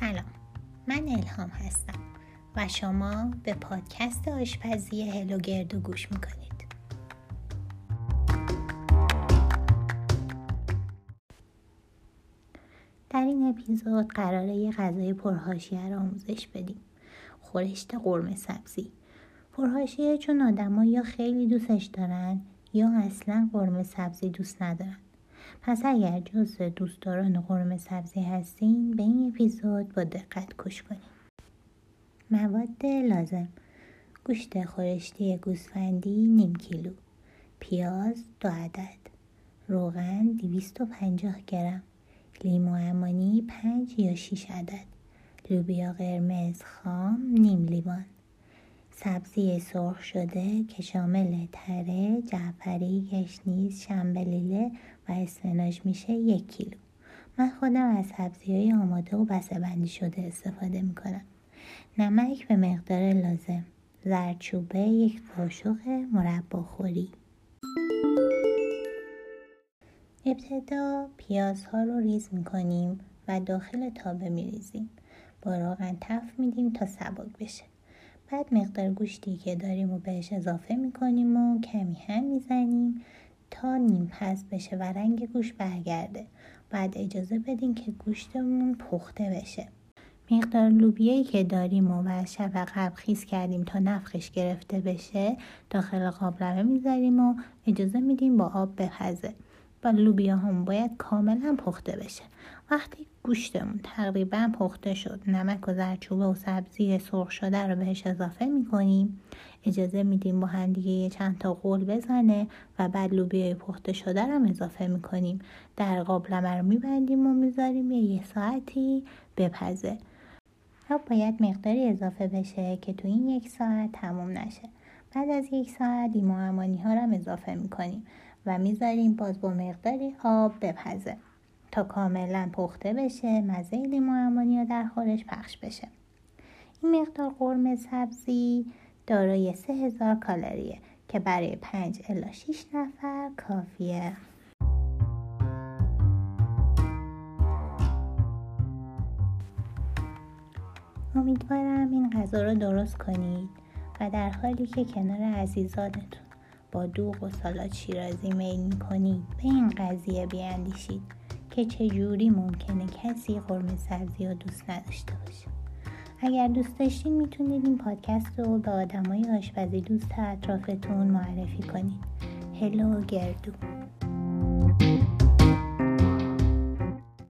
سلام. من الهام هستم و شما به پادکست آشپزی هلو گردو گوش می‌کنید. در این اپیزود قراره یه غذای پرهاشیه رو آموزش بدیم. خورشت قرمه سبزی. پرهاشیه چون آدما یا خیلی دوستش دارن یا اصلا قرمه سبزی دوست ندارن. پس اگر جز دوستداران قرمه سبزی هستین به این اپیزود با دقت گوش کنید مواد لازم گوشت خورشتی گوسفندی نیم کیلو. پیاز دو عدد. روغن 250 گرم. لیمو امانی 5 یا 6 عدد. لوبیا قرمز خام نیم لیوان. سبزی سرخ شده که شامل تره، جعفری، گشنیز، شنبلیله و اسفناج میشه یک کیلو. من خودم از سبزی های آماده و بسته شده استفاده می‌کنم. نمک به مقدار لازم. زرچوبه یک قاشق مربا خوری. ابتدا پیازها رو ریز می‌کنیم و داخل تابه میریزیم. با روغن تف میدیم تا سبک بشه. بعد مقدار گوشتی که داریم و بهش اضافه می‌کنیم و کمی هم می‌زنیم تا نیم پز بشه و رنگ گوشت برگرده. بعد اجازه بدیم که گوشتمون پخته بشه. مقدار لوبیایی که داریم و از شب قبل خیز کردیم تا نفخش گرفته بشه داخل قابلمه می‌ذاریم و اجازه میدیم با آب بپزه. و لوبیا هم باید کاملا پخته بشه. وقتی گوشتمون تقریبا پخته شد نمک و زرچوبه و سبزی سرخ شده رو بهش اضافه می‌کنیم. اجازه میدیم با هم دیگه چند تا قول بزنه و بعد لوبیای پخته شده رو اضافه می‌کنیم. در قابلمه رو میبندیم و می‌ذاریم یه, ساعتی بپزه. و باید مقداری اضافه بشه که تو این یک ساعت تموم نشه. بعد از یک ساعت لیمو امانی ها رو اضافه می‌کنیم. و می‌ذاریم باز با مقداری آب بپزه تا کاملا پخته بشه مزه لیمو در خورش پخش بشه. این مقدار قرمه سبزی دارای 3000 کالریه که برای 5 الا 6 نفر کافیه. امیدوارم این غذا رو درست کنید و در حالی که کنار عزیزانتون با دوغ و سالاد شیرازی میل می‌کنید به این قضیه بیاندیشید که چجوری ممکنه کسی قرمه سبزی رو دوست نداشته باشه. اگر دوست داشتین می‌تونید این پادکست رو به آدمای آشپزی دوست اطرافتون معرفی کنید. هلو گردو.